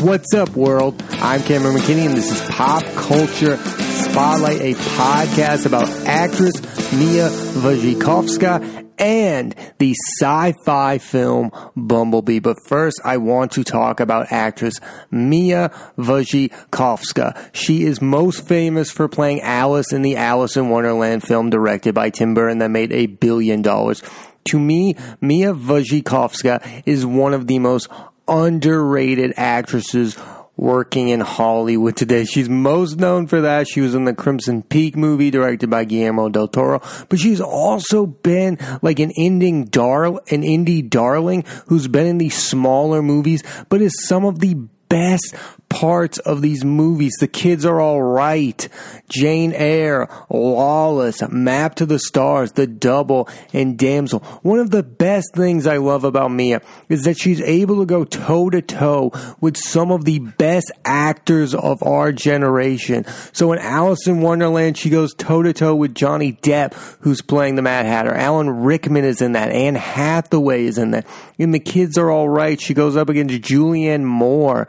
What's up, world? I'm Cameron McKinney, and this is Pop Culture Spotlight, a podcast about actress Mia Wasikowska and the sci-fi film Bumblebee. But first, I want to talk about actress Mia Wasikowska. She is most famous for playing Alice in the Alice in Wonderland film directed by Tim Burton that made a billion dollars. To me, Mia Wasikowska is one of the most underrated actresses working in Hollywood today. She's most known for that. She was in the Crimson Peak movie directed by Guillermo del Toro, but she's also been like an indie dar- an indie darling who's been in these smaller movies, but is some of the best parts of these movies. The kids are all right. Jane Eyre, Lawless, Map to the Stars, The Double, and Damsel. One of the best things I love about Mia is that she's able to go toe to toe with some of the best actors of our generation. So in Alice in Wonderland, she goes toe to toe with Johnny Depp, who's playing the Mad Hatter. Alan Rickman is in that. Anne Hathaway is in that. And the kids are all right. She goes up against Julianne Moore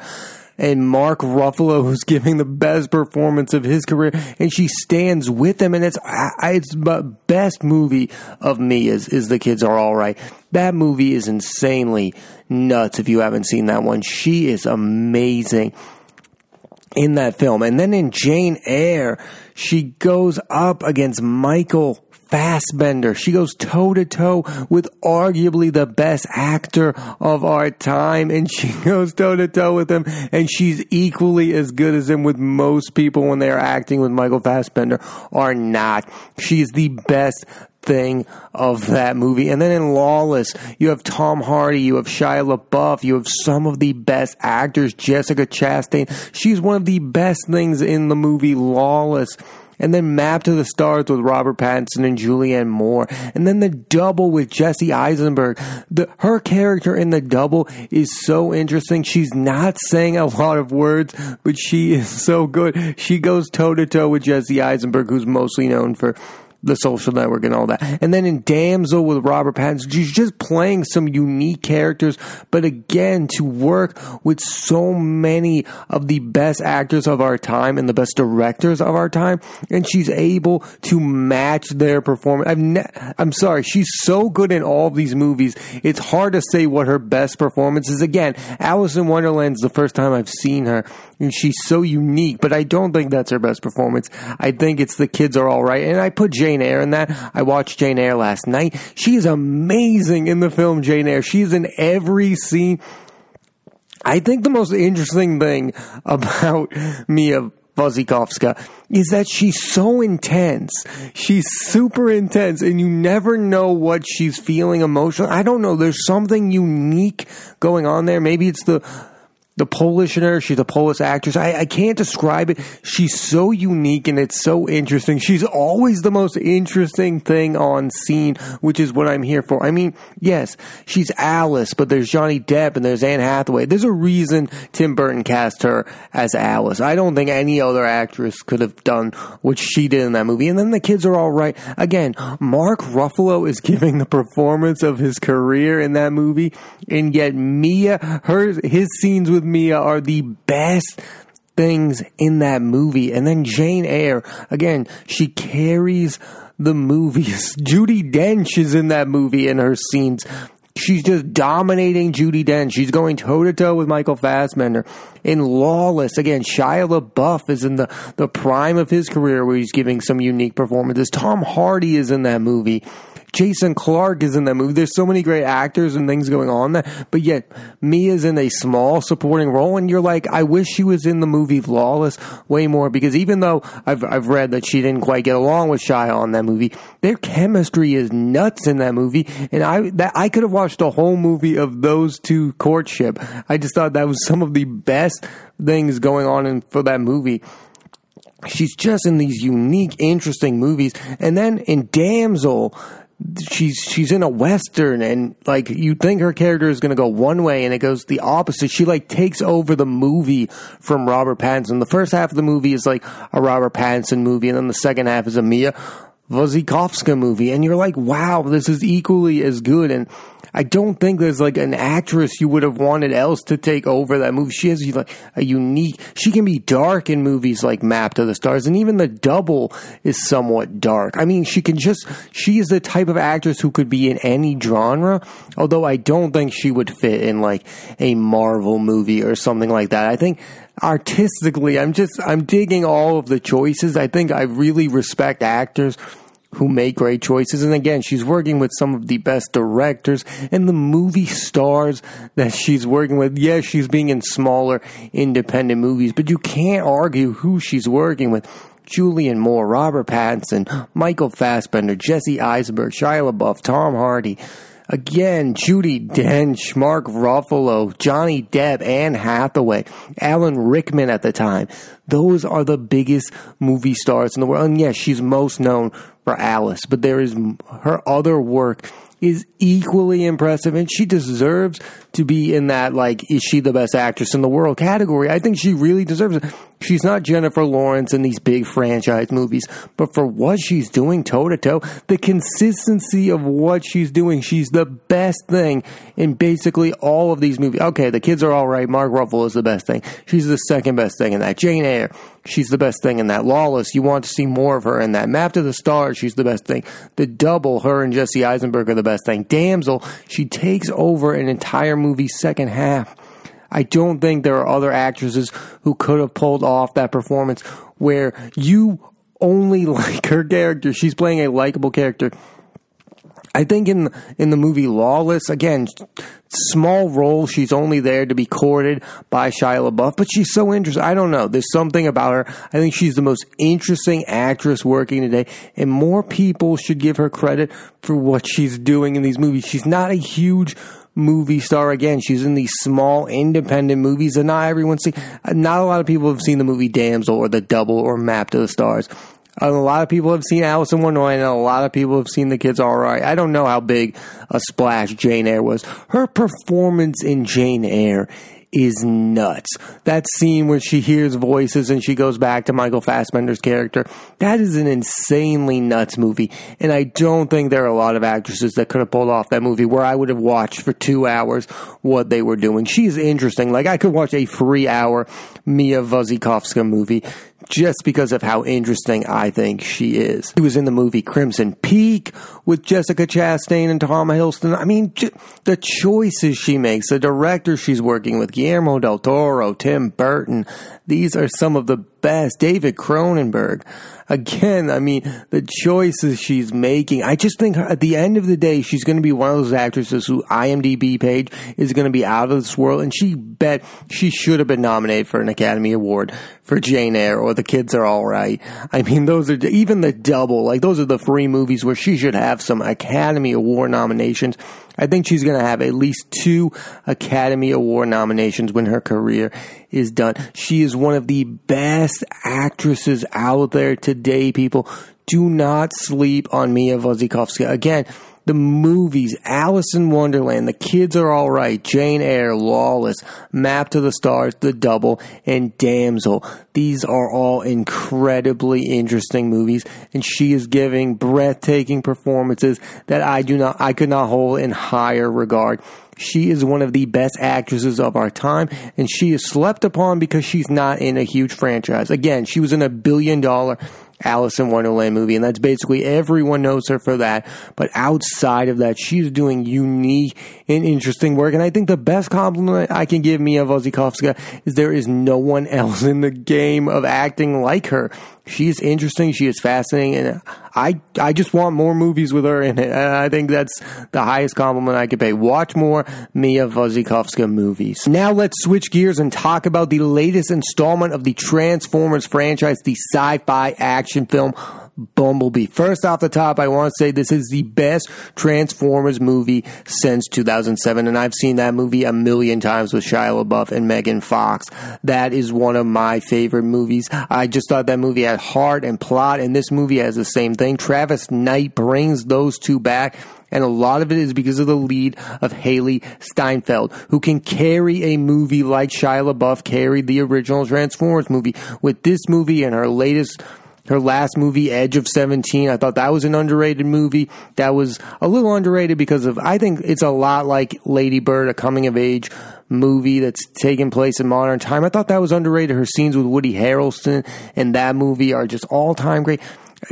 and Mark Ruffalo, who's giving the best performance of his career, and she stands with him, and it's it's the best movie of me is is the kids are all right. That movie is insanely nuts. If you haven't seen that one, she is amazing in that film, and then in Jane Eyre, she goes up against Michael Fassbender. She goes toe to toe with arguably the best actor of our time, and she goes toe to toe with him, and she's equally as good as him with most people when they are acting with Michael Fassbender are not. She's the best thing of that movie. And then in Lawless, you have Tom Hardy, you have Shia LaBeouf, you have some of the best actors, Jessica Chastain. She's one of the best things in the movie Lawless and then Map to the Stars with Robert Pattinson and Julianne Moore, and then the double with Jesse Eisenberg. The, her character in the double is so interesting. She's not saying a lot of words, but she is so good. She goes toe to toe with Jesse Eisenberg, who's mostly known for the social network and all that. And then in Damsel with Robert Pattinson, she's just playing some unique characters. But again, to work with so many of the best actors of our time and the best directors of our time, and she's able to match their performance. I'm, ne- I'm sorry, she's so good in all of these movies. It's hard to say what her best performance is. Again, Alice in Wonderland is the first time I've seen her, and she's so unique. But I don't think that's her best performance. I think it's the kids are all right, and I put Jane Eyre in that. I watched Jane Eyre last night. She is amazing in the film Jane Eyre. She's in every scene. I think the most interesting thing about Mia Wasikowska is that she's so intense. She's super intense and you never know what she's feeling emotionally. I don't know. There's something unique going on there. Maybe it's the the Polish in her. She's a Polish actress. I, I can't describe it. She's so unique and it's so interesting. She's always the most interesting thing on scene, which is what I'm here for. I mean, yes, she's Alice, but there's Johnny Depp and there's Anne Hathaway. There's a reason Tim Burton cast her as Alice. I don't think any other actress could have done what she did in that movie. And then the kids are all right. Again, Mark Ruffalo is giving the performance of his career in that movie, and yet Mia, her his scenes with Mia are the best things in that movie. And then Jane Eyre, again, she carries the movies. Judi Dench is in that movie in her scenes. She's just dominating Judi Dench. She's going toe to toe with Michael Fassbender. In Lawless, again, Shia LaBeouf is in the, the prime of his career where he's giving some unique performances. Tom Hardy is in that movie. Jason Clarke is in that movie. There's so many great actors and things going on there, but yet Mia's in a small supporting role, and you're like, I wish she was in the movie Lawless way more because even though I've I've read that she didn't quite get along with Shia on that movie, their chemistry is nuts in that movie, and I that I could have watched a whole movie of those two courtship. I just thought that was some of the best things going on in for that movie she's just in these unique, interesting movies. And then in Damsel, she's she's in a western and like you think her character is going to go one way and it goes the opposite. She like takes over the movie from robert pattinson. The first half of the movie is like a robert pattinson movie and then the second half is a mia wasikowska movie. And you're like wow this is equally as good. And I don't think there's like an actress you would have wanted else to take over that movie. She has like a unique. She can be dark in movies like Map to the Stars, and even The Double is somewhat dark. I mean, she can just. She is the type of actress who could be in any genre. Although I don't think she would fit in like a Marvel movie or something like that. I think artistically, I'm just I'm digging all of the choices. I think I really respect actors who make great choices. And again, she's working with some of the best directors and the movie stars that she's working with. Yes, she's being in smaller independent movies, but you can't argue who she's working with. Julian Moore, Robert Pattinson, Michael Fassbender, Jesse Eisenberg, Shia LaBeouf, Tom Hardy. Again, Judi Dench, Mark Ruffalo, Johnny Depp, Anne Hathaway, Alan Rickman at the time. Those are the biggest movie stars in the world. And yes, she's most known for Alice, but there is her other work is equally impressive and she deserves to be in that like is she the best actress in the world category. I think she really deserves it. She's not Jennifer Lawrence in these big franchise movies, but for what she's doing toe to toe, the consistency of what she's doing, she's the best thing in basically all of these movies. Okay, the kids are all right. Mark Ruffalo is the best thing. She's the second best thing in that. Jane Eyre, she's the best thing in that. Lawless, you want to see more of her in that. Map to the Stars, she's the best thing. The Double, her and Jesse Eisenberg are the best thing. Damsel, she takes over an entire movie second half I don't think there are other actresses who could have pulled off that performance where you only like her character. She's playing a likable character. I think in in the movie Lawless, again, small role. She's only there to be courted by Shia LaBeouf, but she's so interesting. I don't know. There's something about her. I think she's the most interesting actress working today, and more people should give her credit for what she's doing in these movies. She's not a huge movie star again. She's in these small independent movies that not everyone's seen. Not a lot of people have seen the movie Damsel or The Double or Map to the Stars. A lot of people have seen Alice in Wonderland, and a lot of people have seen The Kids All Right. I don't know how big a splash Jane Eyre was. Her performance in Jane Eyre is nuts. That scene where she hears voices and she goes back to Michael Fassbender's character, that is an insanely nuts movie. And I don't think there are a lot of actresses that could have pulled off that movie where I would have watched for two hours what they were doing. She's interesting. Like I could watch a three hour Mia Wasikowska movie just because of how interesting I think she is. She was in the movie Crimson Peak with Jessica Chastain and Tom Hiddleston. I mean, j- the choices she makes, the director she's working with, Guillermo del Toro, Tim Burton, these are some of the best. David Cronenberg. Again, I mean, the choices she's making. I just think at the end of the day, she's going to be one of those actresses who IMDb page is going to be out of this world. And she bet she should have been nominated for an Academy Award for Jane Eyre or The Kids Are All Right. I mean, those are even the double, like those are the three movies where she should have some Academy Award nominations. I think she's going to have at least two Academy Award nominations when her career is done. She is one of the best actresses out there today, people. Do not sleep on Mia Wasikowska. Again, the movies, Alice in Wonderland, The Kids Are All Right, Jane Eyre, Lawless, Map to the Stars, The Double, and Damsel. These are all incredibly interesting movies, and she is giving breathtaking performances that I do not, I could not hold in higher regard. She is one of the best actresses of our time, and she is slept upon because she's not in a huge franchise. Again, she was in a billion dollar Alice in Wonderland movie, and that's basically everyone knows her for that. But outside of that, she's doing unique and interesting work. And I think the best compliment I can give Mia Wasikowska is there is no one else in the game of acting like her. She is interesting. She is fascinating, and I I just want more movies with her in it. And I think that's the highest compliment I could pay. Watch more Mia Wasikowska movies. Now let's switch gears and talk about the latest installment of the Transformers franchise, the sci-fi action film Bumblebee. First off the top, I want to say this is the best Transformers movie since 2007, and I've seen that movie a million times with Shia LaBeouf and Megan Fox. That is one of my favorite movies. I just thought that movie had heart and plot, and this movie has the same thing. Travis Knight brings those two back and a lot of it is because of the lead of Hailee Steinfeld, who can carry a movie like Shia LaBeouf carried the original Transformers movie. With this movie and her latest her last movie, Edge of 17. I thought that was an underrated movie. That was a little underrated because of, I think it's a lot like Lady Bird, a coming of age movie that's taking place in modern time. I thought that was underrated. Her scenes with Woody Harrelson in that movie are just all time great.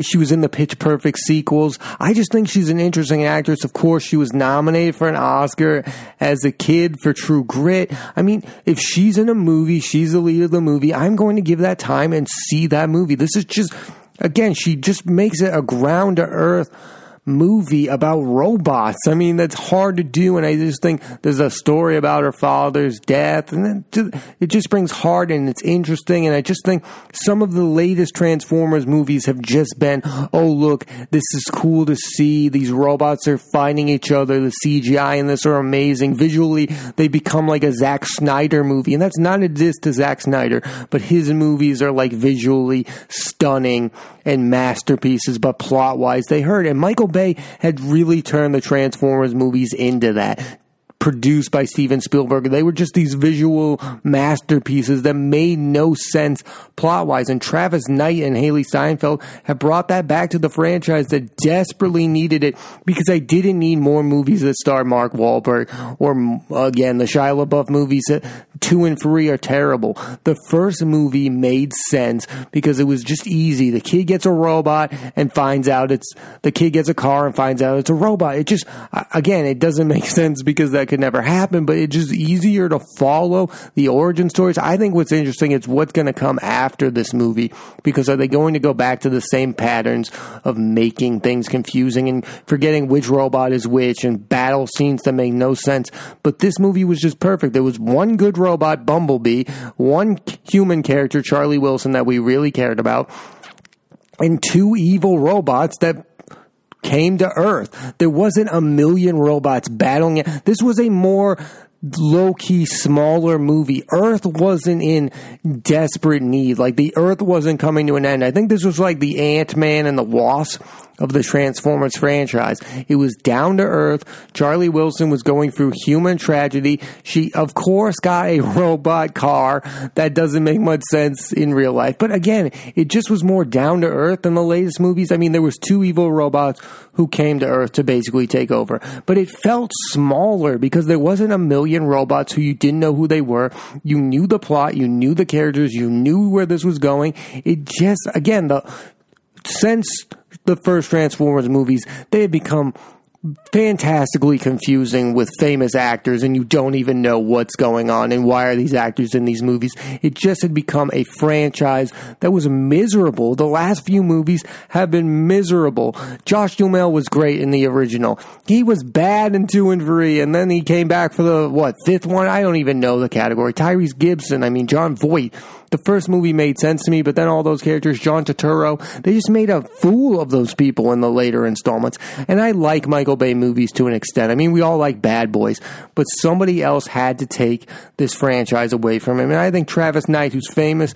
She was in the Pitch Perfect sequels. I just think she's an interesting actress. Of course, she was nominated for an Oscar as a kid for True Grit. I mean, if she's in a movie, she's the lead of the movie, I'm going to give that time and see that movie. This is just, again, she just makes it a ground to earth movie about robots. I mean, that's hard to do. And I just think there's a story about her father's death and it just brings heart and it's interesting. And I just think some of the latest Transformers movies have just been, oh, look, this is cool to see. These robots are fighting each other. The CGI in this are amazing. Visually, they become like a Zack Snyder movie. And that's not a diss to Zack Snyder, but his movies are like visually stunning and masterpieces, but plot wise, they hurt. And Michael Bay had really turned the Transformers movies into that produced by Steven Spielberg. They were just these visual masterpieces that made no sense plot wise. And Travis Knight and Hailee Steinfeld have brought that back to the franchise that desperately needed it because I didn't need more movies that star Mark Wahlberg or again the Shia LaBeouf movies. That two and three are terrible. The first movie made sense because it was just easy. The kid gets a robot and finds out it's the kid gets a car and finds out it's a robot. It just again it doesn't make sense because that could never happen, but it's just easier to follow the origin stories. I think what's interesting is what's going to come after this movie because are they going to go back to the same patterns of making things confusing and forgetting which robot is which and battle scenes that make no sense? But this movie was just perfect. There was one good robot, Bumblebee, one human character, Charlie Wilson, that we really cared about, and two evil robots that came to Earth. There wasn't a million robots battling it. This was a more low key, smaller movie. Earth wasn't in desperate need. Like the Earth wasn't coming to an end. I think this was like the Ant Man and the Wasp of the Transformers franchise. It was down to earth. Charlie Wilson was going through human tragedy. She, of course, got a robot car. That doesn't make much sense in real life. But again, it just was more down to earth than the latest movies. I mean, there was two evil robots who came to earth to basically take over. But it felt smaller because there wasn't a million robots who you didn't know who they were. You knew the plot. You knew the characters. You knew where this was going. It just, again, the, since the first Transformers movies, they had become fantastically confusing with famous actors and you don't even know what's going on and why are these actors in these movies. It just had become a franchise that was miserable. The last few movies have been miserable. Josh Duhamel was great in the original. He was bad in two and three and then he came back for the, what, fifth one? I don't even know the category. Tyrese Gibson, I mean, Jon Voight the first movie made sense to me, but then all those characters, John Turturro, they just made a fool of those people in the later installments. And I like Michael Bay movies to an extent. I mean, we all like Bad Boys, but somebody else had to take this franchise away from him. And I think Travis Knight, who's famous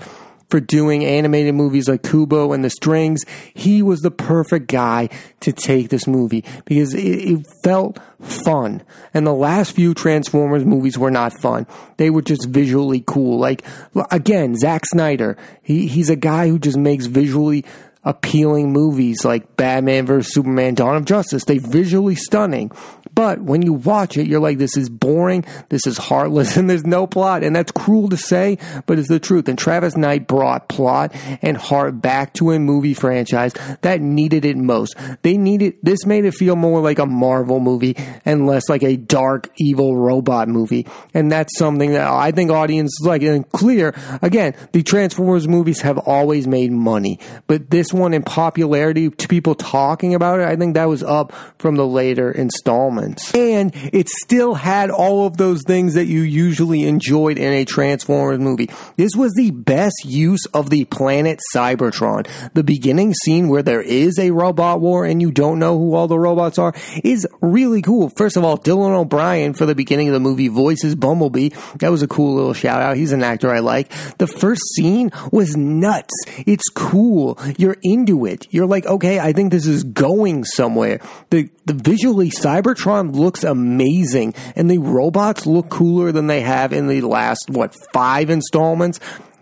for doing animated movies like Kubo and the Strings. He was the perfect guy to take this movie because it, it, felt fun. And the last few Transformers movies were not fun. They were just visually cool. Like, again, Zack Snyder, he, he's a guy who just makes visually appealing movies like Batman vs. Superman, Dawn of Justice. They visually stunning. But when you watch it, you're like, this is boring, this is heartless, and there's no plot. And that's cruel to say, but it's the truth. And Travis Knight brought plot and heart back to a movie franchise that needed it most. They needed, this made it feel more like a Marvel movie and less like a dark, evil robot movie. And that's something that I think audiences like. And clear, again, the Transformers movies have always made money, but this one in popularity to people talking about it, I think that was up from the later installments performance. And it still had all of those things that you usually enjoyed in a Transformers movie. This was the best use of the planet Cybertron. The beginning scene where there is a robot war and you don't know who all the robots are is really cool. First of all, Dylan O'Brien for the beginning of the movie voices Bumblebee. That was a cool little shout out. He's an actor I like. The first scene was nuts. It's cool. You're into it. You're like, okay, I think this is going somewhere. The the visually Cybertron looks amazing and the robots look cooler than they have in the last what five installments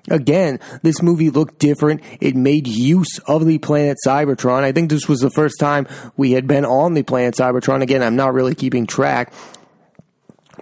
Again, this movie looked different. It made use of the planet Cybertron. I think this was the first time we had been on the planet Cybertron. Again, I'm not really keeping track.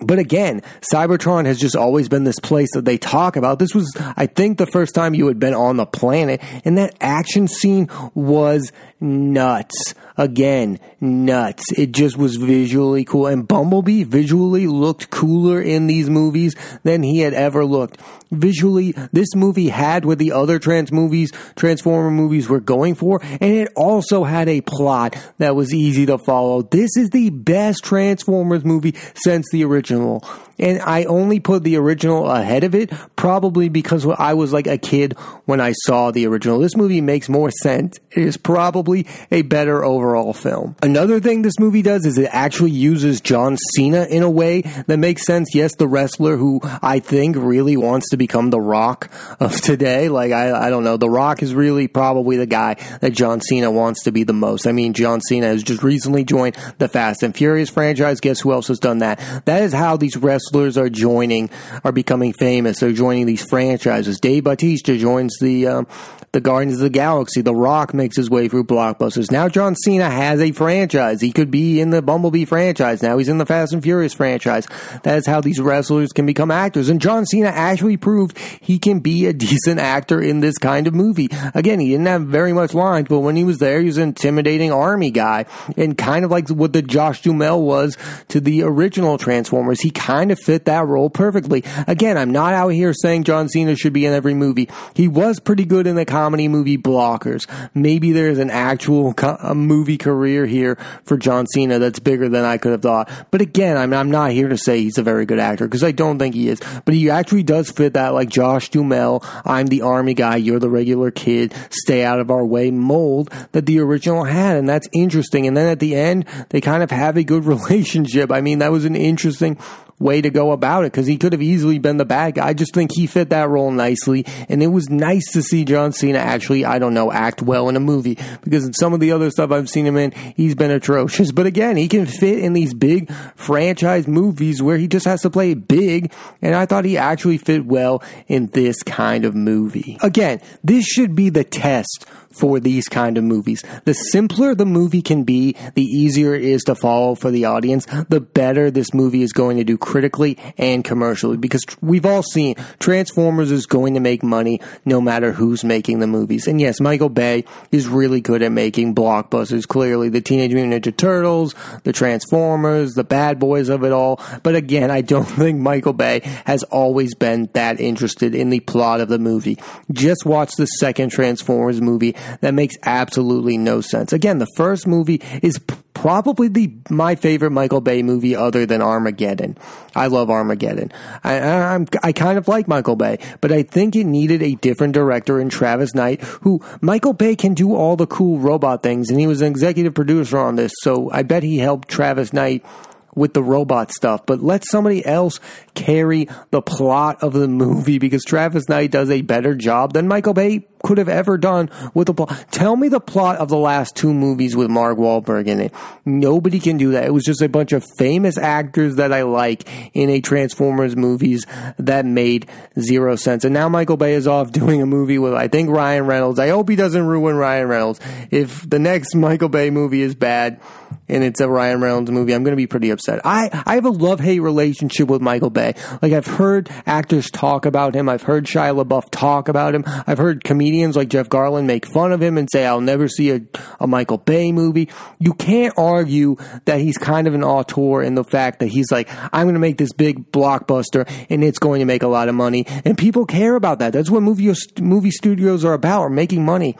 But again, Cybertron has just always been this place that they talk about. This was, I think, the first time you had been on the planet, and that action scene was nuts. Again, nuts. It just was visually cool. And Bumblebee visually looked cooler in these movies than he had ever looked. Visually, this movie had what the other trans movies, Transformer movies were going for, and it also had a plot that was easy to follow. This is the best Transformers movie since the original. And I only put the original ahead of it, probably because I was like a kid when I saw the original. This movie makes more sense. It is probably a better overall film. Another thing this movie does is it actually uses John Cena in a way that makes sense. Yes, the wrestler who I think really wants to become the Rock of today. Like, I, I don't know. The Rock is really probably the guy that John Cena wants to be the most. I mean, John Cena has just recently joined the Fast and Furious franchise. Guess who else has done that? That is how these wrestlers wrestlers are joining, are becoming famous. They're joining these franchises. Dave Bautista joins the um, the Guardians of the Galaxy. The Rock makes his way through blockbusters. Now John Cena has a franchise. He could be in the Bumblebee franchise. Now he's in the Fast and Furious franchise. That is how these wrestlers can become actors. And John Cena actually proved he can be a decent actor in this kind of movie. Again, he didn't have very much lines, but when he was there, he was an intimidating army guy. And kind of like what the Josh Duhamel was to the original Transformers. He kind of fit that role perfectly. Again, I'm not out here saying John Cena should be in every movie. He was pretty good in the comedy movie Blockers. Maybe there's an actual co- movie career here for John Cena that's bigger than I could have thought. But again, I'm, I'm not here to say he's a very good actor because I don't think he is. But he actually does fit that like Josh Duhamel, I'm the army guy, you're the regular kid, stay out of our way mold that the original had. And that's interesting. And then at the end, they kind of have a good relationship. I mean, that was an interesting way to go about it because he could have easily been the bad guy. I just think he fit that role nicely, and it was nice to see John Cena actually, I don't know, act well in a movie because in some of the other stuff I've seen him in, he's been atrocious. But again, he can fit in these big franchise movies where he just has to play big, and I thought he actually fit well in this kind of movie. Again, this should be the test for these kind of movies. The simpler the movie can be, the easier it is to follow for the audience, the better this movie is going to do critically and commercially because we've all seen Transformers is going to make money no matter who's making the movies. And yes, Michael Bay is really good at making blockbusters. Clearly, the Teenage Mutant Ninja Turtles, the Transformers, the bad boys of it all. But again, I don't think Michael Bay has always been that interested in the plot of the movie. Just watch the second Transformers movie that makes absolutely no sense. Again, the first movie is probably the my favorite Michael Bay movie other than Armageddon. I love Armageddon. I, I'm, I kind of like Michael Bay, but I think it needed a different director in Travis Knight, who Michael Bay can do all the cool robot things, and he was an executive producer on this, so I bet he helped Travis Knight with the robot stuff, but let somebody else carry the plot of the movie because Travis Knight does a better job than Michael Bay could have ever done with the plot. Tell me the plot of the last two movies with Mark Wahlberg in it. Nobody can do that. It was just a bunch of famous actors that I like in a Transformers movies that made zero sense. And now Michael Bay is off doing a movie with, I think, Ryan Reynolds. I hope he doesn't ruin Ryan Reynolds. If the next Michael Bay movie is bad and it's a Ryan Reynolds movie, I'm going to be pretty upset. I, I have a love hate relationship with Michael Bay. Like, I've heard actors talk about him. I've heard Shia LaBeouf talk about him. I've heard comedians comedians like Jeff Garlin make fun of him and say, I'll never see a, a Michael Bay movie. You can't argue that he's kind of an auteur in the fact that he's like, I'm going to make this big blockbuster and it's going to make a lot of money. And people care about that. That's what movie, movie studios are about, are making money.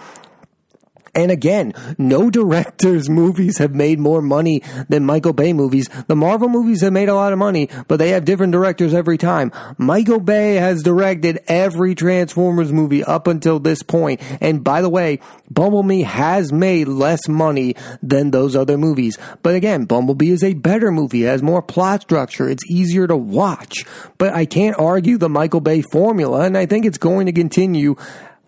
And again, no director's movies have made more money than Michael Bay movies. The Marvel movies have made a lot of money, but they have different directors every time. Michael Bay has directed every Transformers movie up until this point. And by the way, Bumblebee has made less money than those other movies. But again, Bumblebee is a better movie. It has more plot structure. It's easier to watch. But I can't argue the Michael Bay formula, and I think it's going to continue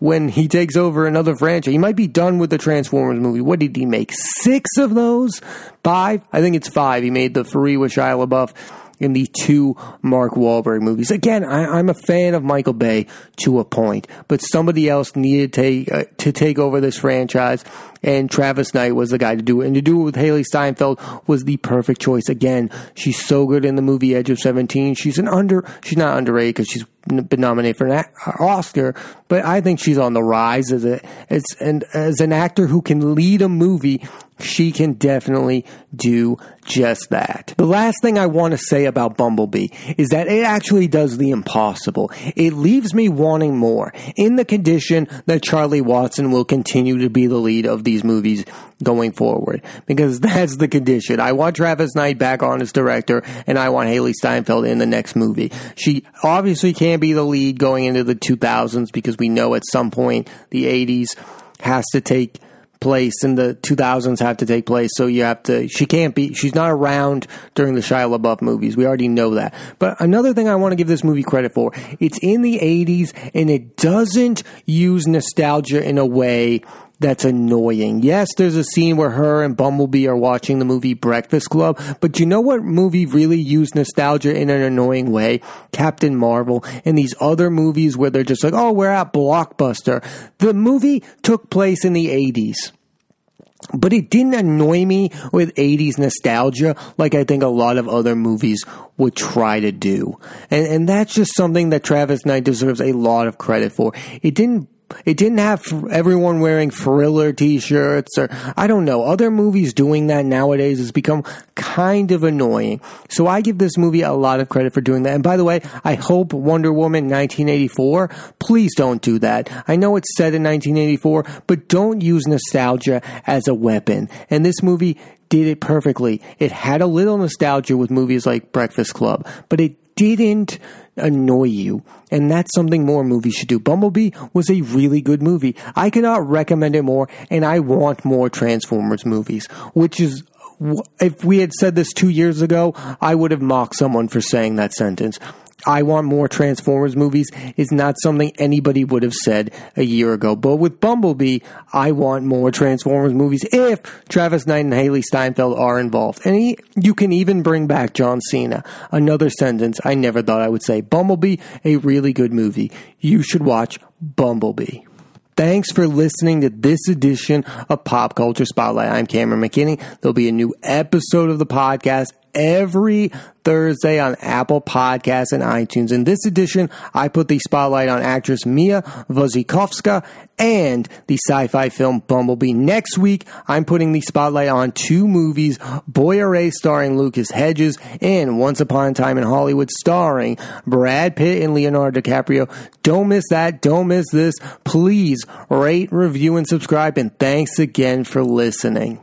when he takes over another franchise. He might be done with the Transformers movie. What did he make? Six of those? Five? I think it's five. He made the three with Shia LaBeouf. in the two Mark Wahlberg movies. Again, I, am a fan of Michael Bay to a point, but somebody else needed to uh, to take over this franchise and Travis Knight was the guy to do it. And to do it with Hailee Steinfeld was the perfect choice. Again, she's so good in the movie Edge of Seventeen. She's an under, she's not underrated because she's been nominated for an Oscar, but I think she's on the rise as a as and as an actor who can lead a movie. She can definitely do just that. The last thing I want to say about Bumblebee is that it actually does the impossible. It leaves me wanting more in the condition that Charlie Watson will continue to be the lead of these movies going forward because that's the condition. I want Travis Knight back on as director and I want Hailee Steinfeld in the next movie. She obviously can't be the lead going into the 2000s because we know at some point the 80s has to take place and the 2000s have to take place. So you have to, she can't be, she's not around during the Shia LaBeouf movies. We already know that. But another thing I want to give this movie credit for, it's in the 80s and it doesn't use nostalgia in a way that's annoying. Yes, there's a scene where her and Bumblebee are watching the movie Breakfast Club, but you know what movie really used nostalgia in an annoying way? Captain Marvel and these other movies where they're just like, oh, we're at Blockbuster. The movie took place in the 80s. But it didn't annoy me with 80s nostalgia like I think a lot of other movies would try to do. And, and that's just something that Travis Knight deserves a lot of credit for. It didn't it didn't have everyone wearing thriller t-shirts or I don't know. Other movies doing that nowadays has become kind of annoying. So I give this movie a lot of credit for doing that. And by the way, I hope Wonder Woman 1984, please don't do that. I know it's set in 1984, but don't use nostalgia as a weapon. And this movie did it perfectly. It had a little nostalgia with movies like Breakfast Club, but it didn't annoy you. And that's something more movies should do. Bumblebee was a really good movie. I cannot recommend it more, and I want more Transformers movies, which is if we had said this two years ago, I would have mocked someone for saying that sentence. I want more Transformers movies is not something anybody would have said a year ago. But with Bumblebee, I want more Transformers movies if Travis Knight and Hailee Steinfeld are involved. And he, you can even bring back John Cena. Another sentence I never thought I would say. Bumblebee, a really good movie. You should watch Bumblebee. Thanks for listening to this edition of Pop Culture Spotlight. I'm Cameron McKinney. There'll be a new episode of the podcast every Thursday on Apple Podcasts and iTunes. In this edition, I put the spotlight on actress Mia Wasikowska and the sci-fi film Bumblebee. Next week, I'm putting the spotlight on two movies, Boy starring Lucas Hedges and Once Upon a Time in Hollywood starring Brad Pitt and Leonardo DiCaprio. Don't miss that. Don't miss this. Please rate, review, and subscribe. And thanks again for listening.